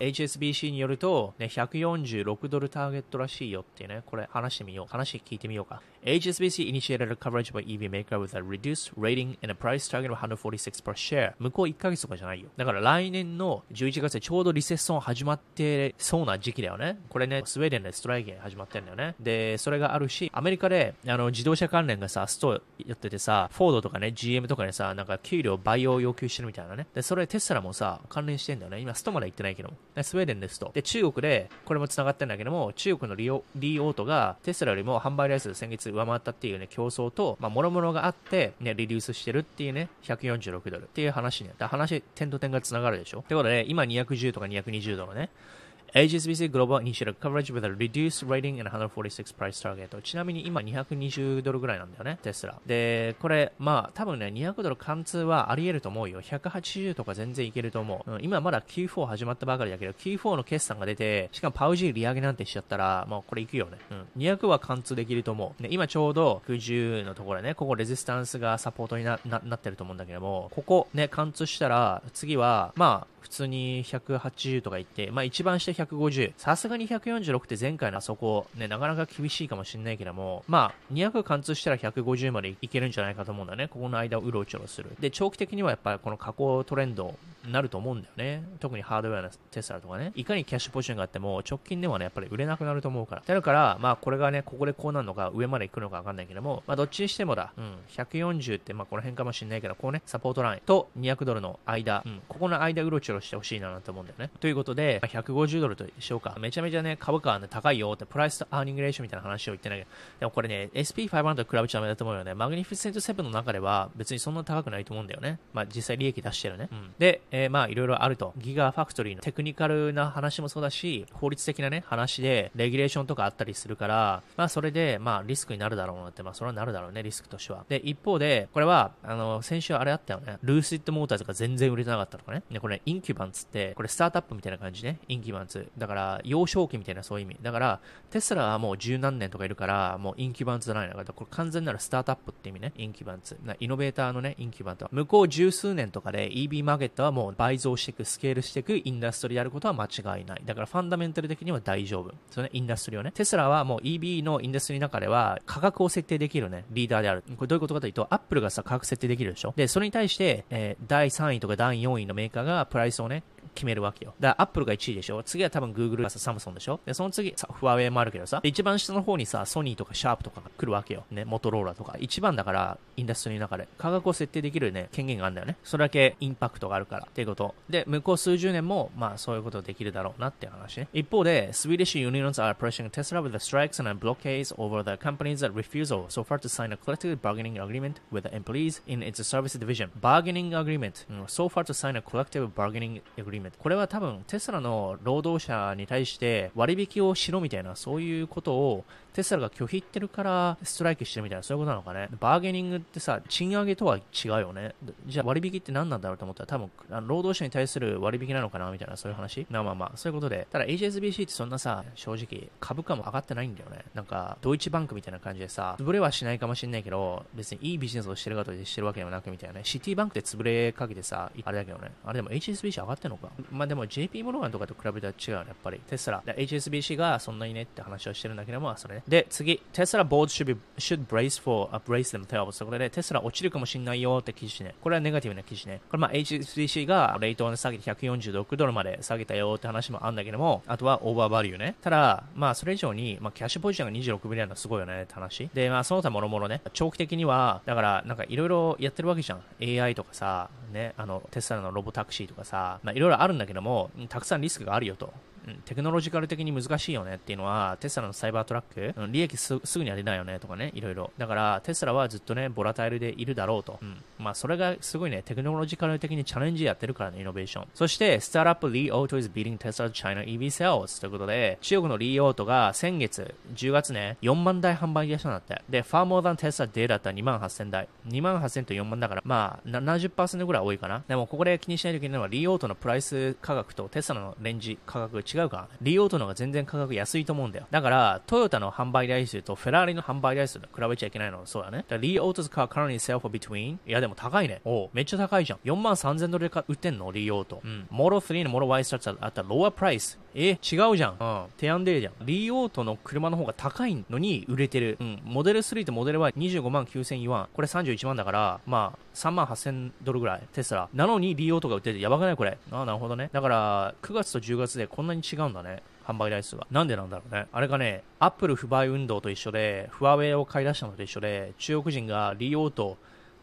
HSBC によると、ね、146ドルターゲットらしいよってね、これ話してみよう。話聞いてみようか。HSBC initiated a coverage by EV maker with a reduced rating and a price target of 146 per share. 向こう1ヶ月とかじゃないよ。だから来年の11月でちょうどリセッション始まってそうな時期だよね。これね、スウェーデンでストライキ始まってんだよね。で、それがあるし、アメリカであの自動車関連がさ、ストやっててさ、フォードとかね、GM とかにさ、なんか給料倍を要求してるみたいなね。で、それテスラもさ、関連してんだよね。今、ストまで行ってないけども。スウェーデンですと。で、中国で、これも繋がってるんだけども、中国のリオリオートがテスラよりも販売台数先月上回ったっていうね、競争と、まあ、諸々があって、ね、リリースしてるっていうね、146ドルっていう話に、話、点と点が繋がるでしょ。ってことで、今210とか220ドルね。HSBC Global Initial Coverage with a reduced rating and 146 price target ちなみに今220ドルぐらいなんだよね、テスラ。で、これ、まあ多分ね、200ドル貫通はあり得ると思うよ。180とか全然いけると思う。うん、今まだ Q4 始まったばかりだけど、Q4 の決算が出て、しかもパウジー利上げなんてしちゃったら、もうこれいくよね。うん。200は貫通できると思う。ね、今ちょうど90のところね、ここレジスタンスがサポートにななってると思うんだけども、ここね、貫通したら、次は、まあ、普通に180とか言って、まあ一番下150。さすがに146って前回のあそこ、ね、なかなか厳しいかもしれないけども、まあ200貫通したら150までいけるんじゃないかと思うんだね。ここの間をうろちょろする。で、長期的にはやっぱりこの下降トレンドになると思うんだよね。特にハードウェアのテスラとかね。いかにキャッシュポジションがあっても、直近ではね、やっぱり売れなくなると思うから。だから、まあこれがね、ここでこうなるのか、上まで行くのかわかんないけども、まあどっちにしてもだ、うん、140ってまあこの辺かもしれないけど、こうね、サポートラインと200ドルの間、うん、ここの間うろちょろしてほしいなと思うんだよね。ということで、150ドルとしようか。めちゃめちゃね、株価はね、高いよって、プライスとアーニングレーションみたいな話を言ってないけど、でもこれね、SP500 と比べちゃダメだと思うよね。マグニフィセント7の中では別にそんな高くないと思うんだよね。まあ実際利益出してるね。うん、で、えー、まあいろいろあると。ギガファクトリーのテクニカルな話もそうだし、法律的なね、話で、レギュレーションとかあったりするから、まあそれで、まあリスクになるだろうなって、まあそれはなるだろうね、リスクとしては。で、一方で、これは、あの、先週あれあったよね。ルーシッドモーターズが全然売れてなかったとかね。ね、これ、インキュバンツって、これスタートアップみたいな感じね。インキュバンツ。だから、幼少期みたいなそういう意味。だから、テスラはもう十何年とかいるから、もう incumbentsじゃないのか。これ完全なるスタートアップって意味ね。 incumbents。イノベーターのね、 incumbent。向こう十数年とかで EB マーケットはもう倍増していく、スケールしていくインダストリーであることは間違いない。だからファンダメンタル的には大丈夫。そのね、インダストリーをね。テスラはもう EB のインダストリーの中では価格を設定できるね、リーダーである。これどういうことかというと、アップルがさ、価格設定できるでしょで、それに対して、えー、第3位とか第4位のメーカーがプライスをね、決めるわけよ。だから、アップルが1位でしょ？次は多分 Google がさ、サムソンでしょ？で、その次、さ、フアウェイもあるけどさ、一番下の方にさ、ソニーとかシャープとかが来るわけよ。ね、モトローラとか。一番だから、インダストリーの中で、価格を設定できるね、権限があるんだよね。それだけインパクトがあるから、っていうこと。で、向こう数十年も、まあ、そういうことできるだろうなって話ね。一方で、スウィーデシュ・ユニオンズ・はプレッシング・テスラ・ウィザ・ストライクス・アン・ブロッケ・ーバー・ザ・ンパニーズ・ア・リフュー・ン・ブ・バーゲング・ン・ザ・エーズ・ン・イ・ディビジョン。バーニング・アグリメント、ファー・ト・サイン・ア・コレクティブ・バーゲニング・アグリこれは多分、テスラの労働者に対して割引をしろみたいな、そういうことをテスラが拒否ってるからストライキしてるみたいな、そういうことなのかね。バーゲニングってさ、賃上げとは違うよね。じゃあ割引って何なんだろうと思ったら多分、あの労働者に対する割引なのかなみたいな、そういう話？まあまあまあ、そういうことで。ただ HSBC ってそんなさ、正直、株価も上がってないんだよね。なんか、ドイツバンクみたいな感じでさ、潰れはしないかもしれないけど、別にいいビジネスをしてるかとしてるわけでもなくみたいなね。シティバンクで潰れかけてさ、あれだけどね。あれでも HSBC 上がってんのか？まあでも JP モルガンとかと比べたら違うね、やっぱり。テスラ。HSBC がそんなにねって話をしてるんだけども、それね。で、次、テスラ board should, be, should brace for a brace themselves これでテスラ落ちるかもしれないよって記事ね。これはネガティブな記事ね。これまあ HSBC がレートを下げて146ドルまで下げたよって話もあるんだけども、あとはオーバーバリューね。ただ、まあそれ以上に、まあキャッシュポジションが26ビリオンのすごいよねって話。で、まあその他もろもろね、長期的には、だからなんかいろいろやってるわけじゃん。AI とかさ、ね、あのテスラのロボタクシーとかさ、まあいろいろあるんだけども、たくさんリスクがあるよと。テクノロジカル的に難しいよねっていうのは、テスラのサイバートラック、利益すぐには出ないよねとかね、いろいろ。だから、テスラはずっとね、ボラタイルでいるだろうと。うん。まあ、それがすごいね、テクノロジカル的にチャレンジやってるからね、イノベーション。そして、 startup リーオート is beating Tesla China EV sales ということで、中国のリーオートが先月、10月ね、4万台販売でしたんだって。で、 far more than テスラデーだったら2万8000台。2万8000と4万だから、まあ、70%ぐらい多いかな。でも、ここで気にしないといけないのは、リーオートのプライス価格とテスラのレンジ価格違うからね。リオートの方が全然価格安いと思うんだよ。だから、トヨタの販売台数とフェラーリの販売台数と比べちゃいけないのそうだね。だリオート 's car currently sell for between いやでも高いね。おめっちゃ高いじゃん。4万3000ドルで売ってんの？リオート。うん。モロ3のモロ Y スタートあったらロープライス。え、違うじゃん。うん。提案でじゃん。リオートの車の方が高いのに売れてる。うん。モデル3とモデル Y25 万9000イワン。これ31万だから、まあ、3万8000ドルぐらい。テスラ。なのにリオートが売っててやばくない？これ。ああ、なるほどね。だから、9月と10月でこんなに違うんだね。販売台数が。なんでなんだろうね。あれがね、アップル不買運動と一緒で、フワウェイを買い出したのと一緒で、中国人がリオート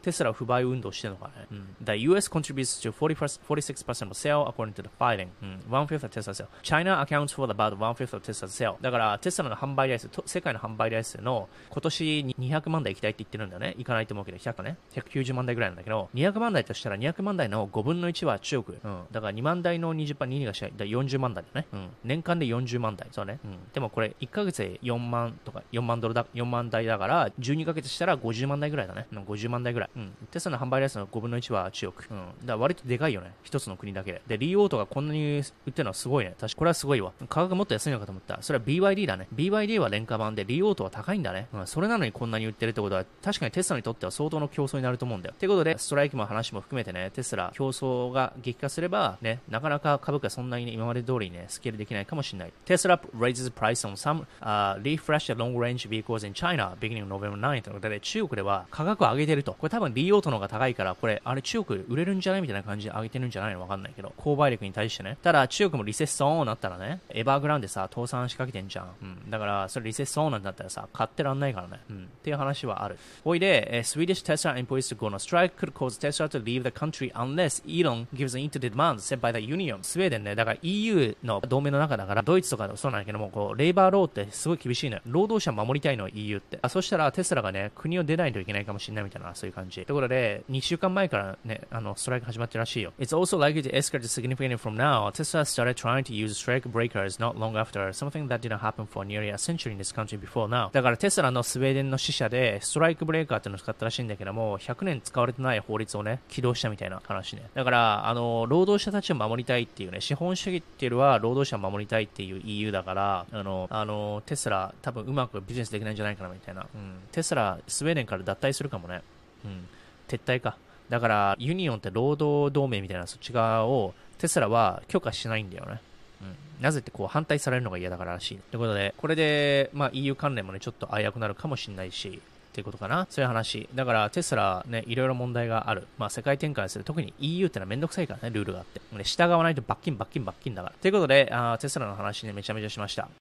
テスラ不買運動してるのかね。うん。The US contributes to 46% of sale according to the filing. うん。one fifth of Tesla sale. China accounts for about one fifth of Tesla sale. だから、テスラの販売台数、世界の販売台数の今年200万台行きたいって言ってるんだよね。行かないと思うけど、100ね。190万台ぐらいなんだけど、200万台としたら200万台の5分の1は中国。うん。だから2万台の20%、2がしない。だ40万台だね。うん。年間で40万台。そうね。うん。でもこれ、1ヶ月で4万とか、4万ドルだ、4万台だから、12ヶ月したら50万台ぐらいだね。50万台ぐらい。うん。テスラの販売台数の5分の1は中国。うん。だから割とでかいよね。一つの国だけで。で、リーオートがこんなに売ってるのはすごいね。確かこれはすごいわ。価格もっと安いのかと思った。それは BYD だね。BYD は廉価版で、リーオートは高いんだね。うん。それなのにこんなに売ってるってことは、確かにテスラにとっては相当の競争になると思うんだよ。ってことで、ストライキも話も含めてね、テスラ競争が激化すれば、ね、なかなか株価そんなに、ね、今まで通りね、スケールできないかもしれない。テスラ raises price on some、uh, refreshed long range vehicles in China beginning November 9ということで、中国では価格を上げてると。これ多分リーオートの方が高いから、これ、あれ中国売れるんじゃない？みたいな感じで上げてるんじゃないの？わかんないけど、購買力に対してね。ただ中国もリセッションなったらね、エバーグラウンでさ、倒産しかけてんじゃん。うん。だから、それリセッションなんだったらさ、買ってらんないからね。うん。っていう話はある。おいで、え Swedish Tesla employees to go on a strike could cause Tesla to leave the country unless Elon gives in to the demand set by the union. スウェーデンね、だから EU の同盟の中だから、ドイツとかそうなんだけども、こう、レイバーローってすごい厳しいのねよ。労働者守りたいの EU って。あ、そしたらテスラがね、国を出ないといけないかもしれないみたいな、そういう感じ。じということで、2週間前からね、あの、ストライク始まってるらしいよ。It's also likely to escalate significantly from now. Tesla started trying to use strike breakers not long after, something that didn't happen for nearly a century in this country before now. だからテスラのスウェーデンの支社で、ストライクブレーカーっていうのを使ったらしいんだけども、100年使われてない法律をね、起動したみたいな話ね。だから、あの、労働者たちを守りたいっていうね、資本主義っていうのは労働者を守りたいっていう EU だから、あの、あの、テスラ多分うまくビジネスできないんじゃないかなみたいな。うん。テスラ、スウェーデンから脱退するかもね。うん。撤退か。だから、ユニオンって労働同盟みたいなそっち側をテスラは許可しないんだよね。うん、なぜってこう反対されるのが嫌だかららしい。ということで、これで、まあ、EU 関連もね、ちょっと危うくなるかもしれないし、っていうことかな。そういう話。だからテスラね、いろいろ問題がある。まあ世界展開する。特に EU ってのはめんどくさいからね、ルールがあって。ね、従わないと罰金罰金罰金だから。ということで、あテスラの話ね、めちゃめちゃしました。